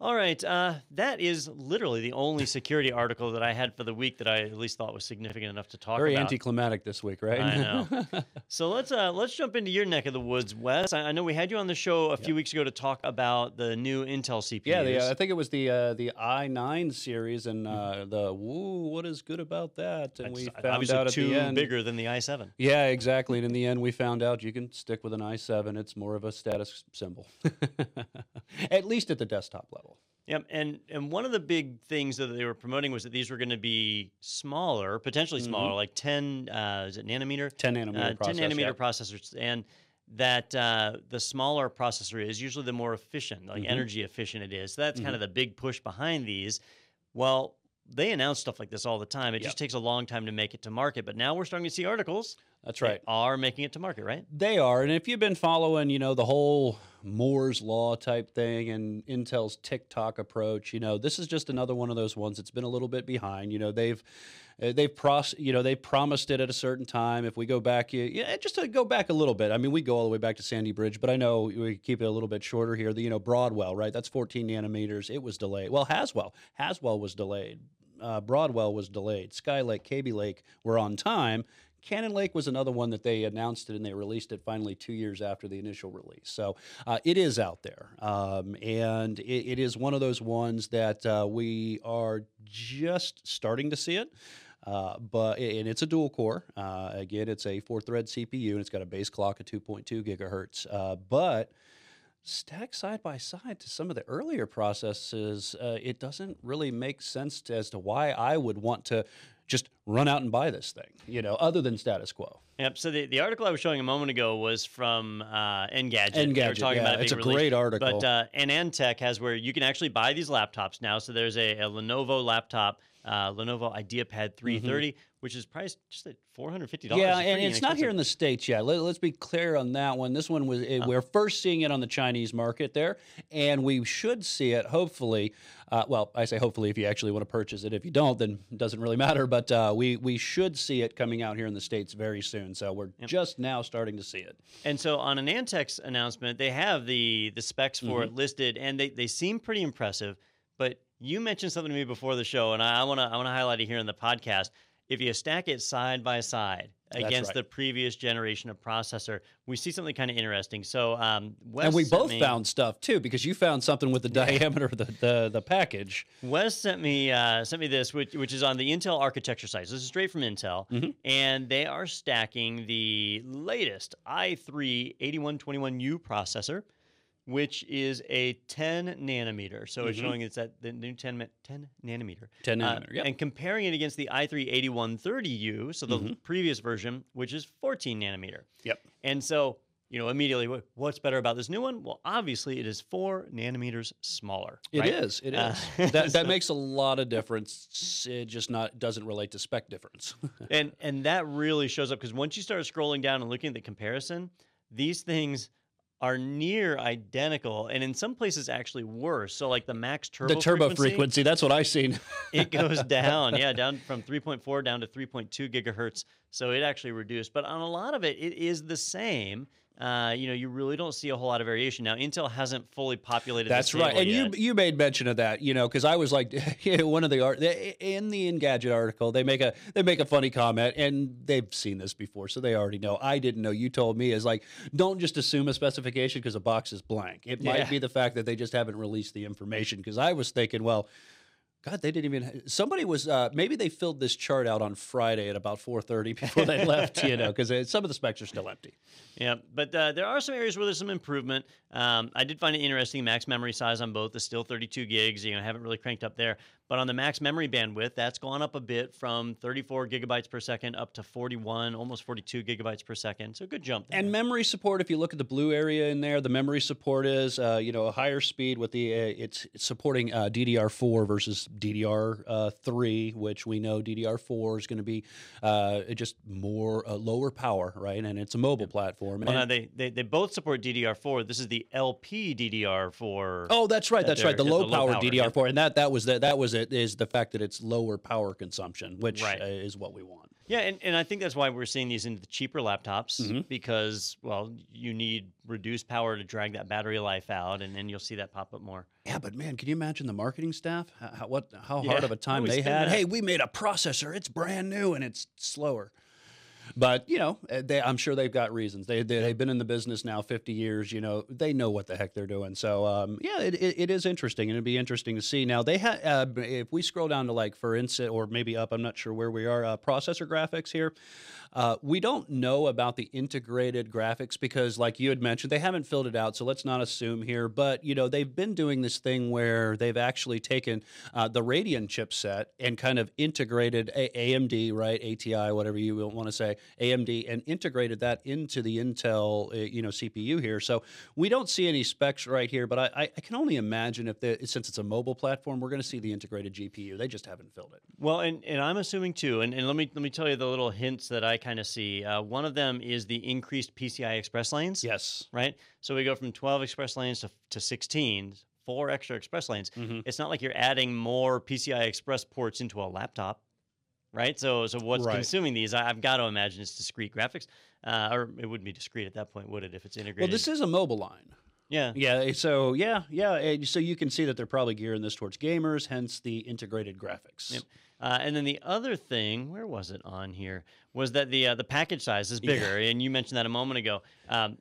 All right, uh, that is literally the only security article that I had for the week that I at least thought was significant enough to talk Very about. Very anticlimactic this week, right? I know. So let's uh, let's jump into your neck of the woods, Wes. I, I know we had you on the show a few weeks ago to talk about the new Intel CPUs. yeah, the, uh, I think it was the uh, the i9 series, and uh, the woo, what is good about that? And we It's found obviously out at two the end. bigger than the i7. Yeah, exactly. And in the end, we found out you can stick with an i7. It's more of a status symbol, at least at the desktop level. Yep, and and one of the big things that they were promoting was that these were going to be smaller, potentially smaller, like 10 uh, is it nanometer? 10 Mm-hmm. nanometer uh, process. 10 nanometer yeah. processors, and that uh, the smaller processor is, usually the more efficient, like Mhm. energy efficient it is. So that's Mm-hmm. kind of the big push behind these. Well, they announce stuff like this all the time. It Yep. just takes a long time to make it to market. But now we're starting to see articles. That's right. Are making it to market, right? They are, and if you've been following, you know, the whole Moore's law type thing and Intel's tick-tock approach, you know, this is just another one of those ones that's been a little bit behind. You know, they've uh, they've pros, you know, they promised it at a certain time. If we go back, you- yeah, just to go back a little bit. I mean, we go all the way back to Sandy Bridge, but I know we keep it a little bit shorter here. The, you know, Broadwell, right? That's 14 nanometers. It was delayed. Well, Haswell, Haswell was delayed. Uh, Broadwell was delayed. Skylake, Kaby Lake were on time. Cannon Lake was another one that they announced it and they released it finally two years after the initial release. So uh, it is out there. Um, and it, it is one of those ones that uh, we are just starting to see it. Uh, but and it's a dual core. Uh, again, it's a four thread CPU and it's got a base clock of 2.2 gigahertz. Uh, but stacked side by side to some of the earlier processes, uh, it doesn't really make sense to, as to why I would want to just run out and buy this thing, you know, other than status quo. Yep. So the, the article I was showing a moment ago was from uh, Engadget. They were Engadget, talking yeah, about it it's a released. great article. But uh, AnandTech has where you can actually buy these laptops now. So there's a, a Lenovo laptop, uh, Lenovo IdeaPad 330, which is priced just at $450. Mm-hmm. Yeah, It's and pretty it's not here in the states yet. Let, us be clear on that one. This one was eh, we're first seeing it on the Chinese market there, and we should see it hopefully. Uh, well, I say hopefully if you actually want to purchase it. If you don't, then it doesn't really matter. But uh, we we should see it coming out here in the states very soon. So we're just now starting to see it. And so on AnandTech's announcement, they have the the specs for Mm-hmm. it listed, and they, they seem pretty impressive. But you mentioned something to me before the show, and I want to I want to highlight it here in the podcast. If you stack it side by side against right. the previous generation of processor, we see something kind of interesting. So, um, Wes and we both me- found stuff too because you found something with the diameter of the, the the package. Wes sent me uh, sent me this, which, which is on the Intel architecture site. So this is straight from Intel, Mm-hmm. and they are stacking the latest i3 8121U processor, which is a 10 nanometer. So it's showing it's at the new 10, 10 nanometer. 10 Uh, Mm-hmm. nanometer, yep. And comparing it against the i3 8130U, so the Mm-hmm. previous version, which is 14 nanometer. Yep. And so, you know, immediately, what's better about this new one? Well, obviously, it is four nanometers smaller. It right? is. It is. Uh, that that makes a lot of difference. It just not doesn't relate to spec difference. and and that really shows up because once you start scrolling down and looking at the comparison, these things are near identical, and in some places actually worse. So, like the max turbo the turbo frequency, frequency. That's what I've seen. it goes down, yeah, down from 3.4 down to 3.2 gigahertz. So it actually reduced, but on a lot of it, it is the same. Uh, you know, you really don't see a whole lot of variation. Now, Intel hasn't fully populated. That's right. And you yet. you made mention of that, you know, because I was like, one of the art in the Engadget article, they make a they make a funny comment, and they've seen this before, so they already know. I didn't know. You told me is like, don't just assume a specification because a box is blank. It Yeah. might be the fact that they just haven't released the information. Because I was thinking, well. God, they didn't even. Somebody was uh, maybe they filled this chart out on Friday at about four thirty before they left. You know, because some of the specs are still empty. Yeah, but uh, there are some areas where there's some improvement. Um, I did find it interesting. Max memory size on both is still 32 gigs. You know, haven't really cranked up there. But on the max memory bandwidth, that's gone up a bit from 34 gigabytes per second up to 41, almost 42 gigabytes per second. So good jump. There. And memory support, if you look at the blue area in there, the memory support is, uh, you know, a higher speed with the, uh, it's, it's supporting uh, DDR4 versus DDR3, which we know DDR4 is going to be uh, just more uh, lower power, right? And it's a mobile platform. Well, now And- they, they they both support DDR4. This is the LP DDR4. Oh, that's right. That's right. The low the low power power, DDR4, and that that was the, that was it. Is the fact that it's lower power consumption, which Right. uh, is what we want. Yeah, and, and I think that's why we're seeing these in the cheaper laptops Mm-hmm. because, well, you need reduced power to drag that battery life out, and then you'll see that pop up more. Yeah, but man, can you imagine the marketing staff? How, what how Yeah, hard of a time they had? that. Hey, we made a processor. It's brand new and it's slower. But you know, uh, they, I'm sure they've got reasons. They, they they've been in the business now 50 years. You know, they know what the heck they're doing. So um, yeah, it, it, it is interesting, and it'd be interesting to see. Now they had uh, if we scroll down to like for instance, or maybe up. I'm not sure where we are. Uh, processor graphics here. Uh, we don't know about the integrated graphics because, like you had mentioned, they haven't filled it out. So let's not assume here. But you know, they've been doing this thing where they've actually taken uh, the Radeon chipset and kind of integrated a- AMD, right, ATI, whatever you want to say, AMD and integrated that into the Intel, uh, you know, CPU here. So we don't see any specs right here, but I, I can only imagine if since it's a mobile platform, we're going to see the integrated GPU. They just haven't filled it. Well, and, and I'm assuming too, and, and let me let me tell you the little hints that I kind of see. Uh, one of them is the increased PCI Express lanes. Yes. Right. So we go from 12 express lanes to, to 16, four extra express lanes. Mhm. It's not like you're adding more PCI Express ports into a laptop, right? So so what's Right. consuming these? I, I've got to imagine it's discrete graphics, uh, or it wouldn't be discrete at that point, would it? If it's integrated. Well, this is a mobile line. yeah. Yeah. So yeah, yeah. So you can see that they're probably gearing this towards gamers, hence the integrated graphics. Yep. Uh, and then the other thing, where was it on here, was that the uh, the package size is bigger, and you mentioned that a moment ago. Um,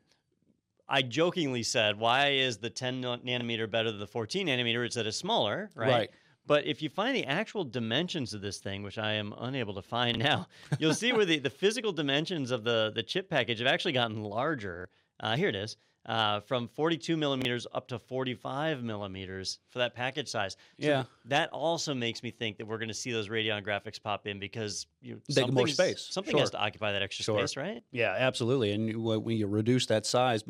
I jokingly said, "Why is the 10 nanometer better than the 14 nanometer? It's that it's smaller, right?" Right. But if you find the actual dimensions of this thing, which I am unable to find now, you'll see where the, the physical dimensions of the, the chip package have actually gotten larger. Uh, here it is. Uh, from 42 millimeters up to 45 millimeters for that package size. So Yeah. that also makes me think that we're going to see those Radeon graphics pop in because you They more space. Something has to occupy that extra Sure. space, right? Yeah, absolutely. And when you reduce that size,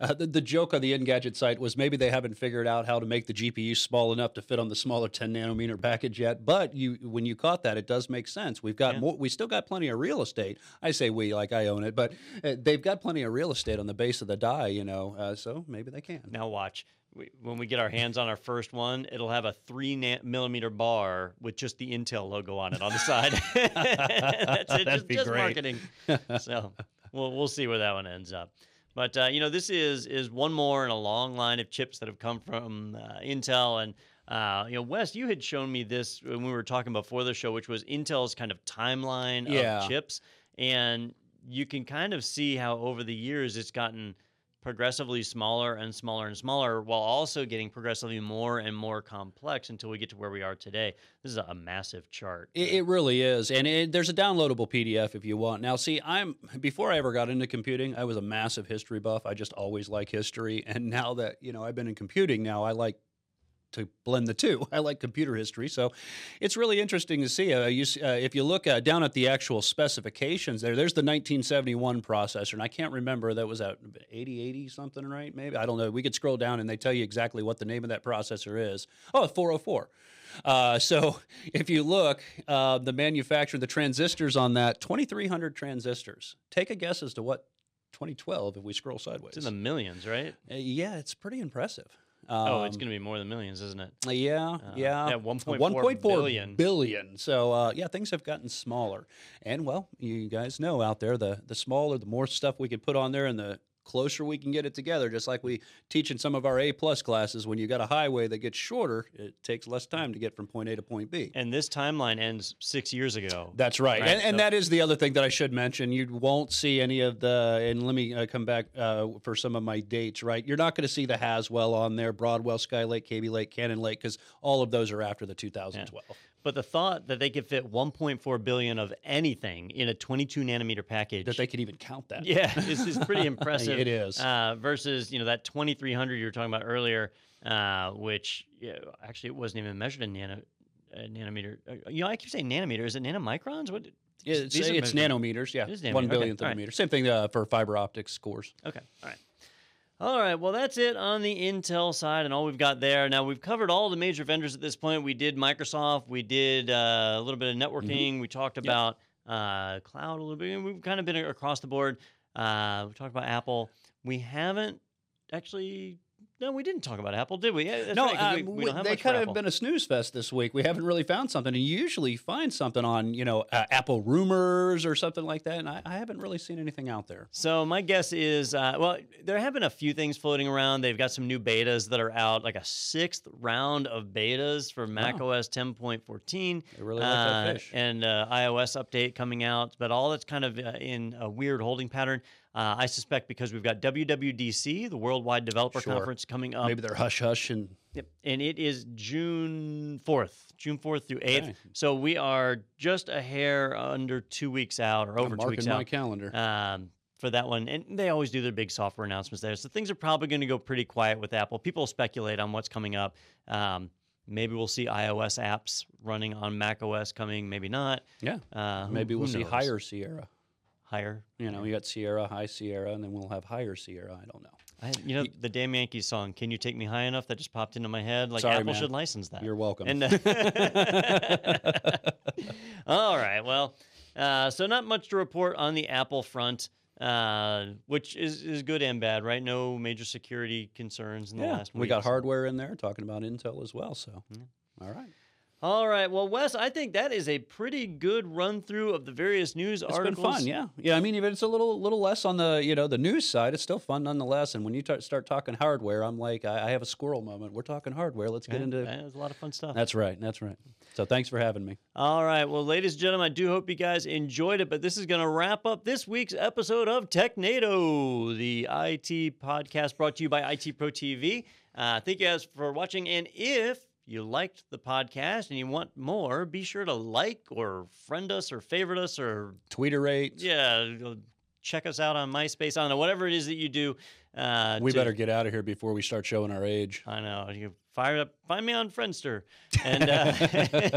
uh, the, the joke on the Engadget site was maybe they haven't figured out how to make the GPU small enough to fit on the smaller 10 nanometer package yet. But you, when you caught that, it does make sense. We've got Yeah. more. We still got plenty of real estate. I say we, like I own it, but uh, they've got plenty of real estate on the base of the die. You know, uh, so maybe they can. Now watch. We, when we get our hands on our first one, it'll have a three na- millimeter bar with just the Intel logo on it on the side. That's it. That'd just be just great. marketing. so we'll we'll see where that one ends up. But uh, you know, this is is one more in a long line of chips that have come from uh, Intel. And uh, you know, Wes, you had shown me this when we were talking before the show, which was Intel's kind of timeline Yeah. of chips, and you can kind of see how over the years it's gotten progressively smaller and smaller and smaller while also getting progressively more and more complex until we get to where we are today. This is a massive chart. It, it really is, and it, there's a downloadable PDF if you want. Now, see, I'm before I ever got into computing, I was a massive history buff. I just always like history, and now that you know I've been in computing, now I like to blend the two. I like computer history, so it's really interesting to see. Uh, you, uh, if you look uh, down at the actual specifications, there, there's the 1971 processor, and I can't remember that was at 8080 something, right? Maybe I don't know. We could scroll down and they tell you exactly what the name of that processor is. Oh, 404. Uh, so if you look, uh, the manufacturer, the transistors on that, 2,300 transistors. Take a guess as to what 2012 if we scroll sideways. It's in the millions, right? Uh, yeah, it's pretty impressive. Oh, it's Um, going to be more than millions, isn't it? yeah, Uh, yeah. 1.4 1.4 billion. billion. So uh, yeah, things have gotten smaller. And well, you guys know out there, the the smaller, the more stuff we can put on there, and the closer we can get it together. Just like we teach in some of our A plus classes, when you got a highway that gets shorter, it takes less time to get from point A to point B. And this timeline ends six years ago. That's right, Right, and, and so- that is the other thing that I should mention. You won't see any of the, and let me uh, come back uh, for some of my dates. Right, you're not going to see the Haswell on there, Broadwell, Skylake, Kaby Lake, Cannon Lake, because all of those are after the 2012. But the thought that they could fit 1.4 billion of anything in a 22 nanometer package. That they could even count that. yeah, this is pretty impressive. It is. uh, versus you know that 2300 you were talking about earlier, uh, which yeah, actually it wasn't even measured in nano, uh, nanometer. Uh, you know, I keep saying nanometer. Is it nanomicrons? What? Yeah, it's, it's nanometers. Yeah, It is nanometer, one okay, billionth of right. a meter. Same thing uh, for fiber optics cores. Okay. All right. All right. Well, that's it on the Intel side and all we've got there. Now, we've covered all the major vendors at this point. We did Microsoft. We did uh, a little bit of networking. We talked about uh, cloud a little bit. and We've kind of been across the board. Uh, we talked about Apple. We haven't actually. No, we didn't talk about Apple, did we? That's no, right, uh, we, we we- don't have they kind of Apple. been a snooze fest this week. We haven't really found something, and you usually find something on you know uh, Apple rumors or something like that, and I, I haven't really seen anything out there. So my guess is, uh, well, there have been a few things floating around. They've got some new betas that are out, like a sixth round of betas for Mac Wow. OS 10.14. They really like that uh, fish. And uh, iOS update coming out, but all that's kind of uh, in a weird holding pattern. Uh, I suspect because we've got WWDC, the Worldwide Developer Sure. Conference, coming up. Maybe they're hush hush and Yep. And it is June 4th, June 4th through 8th. Okay. So we are just a hair under two weeks out or over I'm two weeks marking my out calendar. um, for that one. And they always do their big software announcements there. So things are probably going to go pretty quiet with Apple. People speculate on what's coming up. Um, maybe we'll see iOS apps running on Mac OS coming, maybe not. yeah, Uh, who- maybe we'll see knows? higher Sierra. Higher. You know, you got Sierra, High Sierra, and then we'll have Higher Sierra. I don't know. I, you know the damn Yankees song "Can You Take Me High Enough" that just popped into my head. Like Sorry, Apple man. should license that. You're welcome. And uh, all right, well, uh, so not much to report on the Apple front, uh, which is is good and bad, right? No major security concerns in the yeah, last. Week. We got hardware in there talking about Intel as well. So, all right. All right, well, Wes, I think that is a pretty good run through of the various news It's articles. It's been fun, yeah, yeah. I mean, even it's a little, little less on the, you know, the news side. It's still fun nonetheless. And when you t- start talking hardware, I'm like, I, I have a squirrel moment. We're talking hardware. Let's get Yeah, into. yeah, there's a lot of fun stuff. That's right. That's right. So thanks for having me. All right. Well, ladies and gentlemen, I do hope you guys enjoyed it, but this is going to wrap up this week's episode of TechNado, the IT podcast brought to you by IT Pro TV. Uh, thank you guys for watching. And if you liked the podcast and you want more, be sure to like or friend us or favorite us or, Tweeter rates. yeah, go check us out on MySpace. I don't know, whatever it is that you do. Uh, We to- better get out of here before we start showing our age. I know. You fire up, find me on Friendster. And, uh,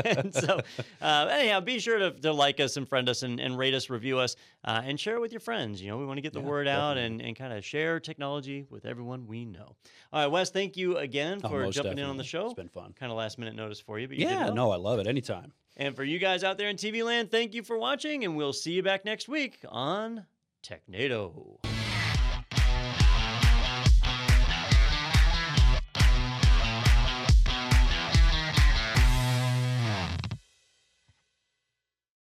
and so, uh, anyhow, be sure to, to like us and friend us and, and rate us, review us, uh, and share it with your friends. You know, we want to get the Yeah, word out definitely. and, and kind of share technology with everyone we know. All right, Wes, thank you again Oh, for most jumping in on the show. It's been fun. Kind of last minute notice for you, but you Yeah, no, I love it. Anytime. And for you guys out there in TV land, thank you for watching, and we'll see you back next week on TechNado.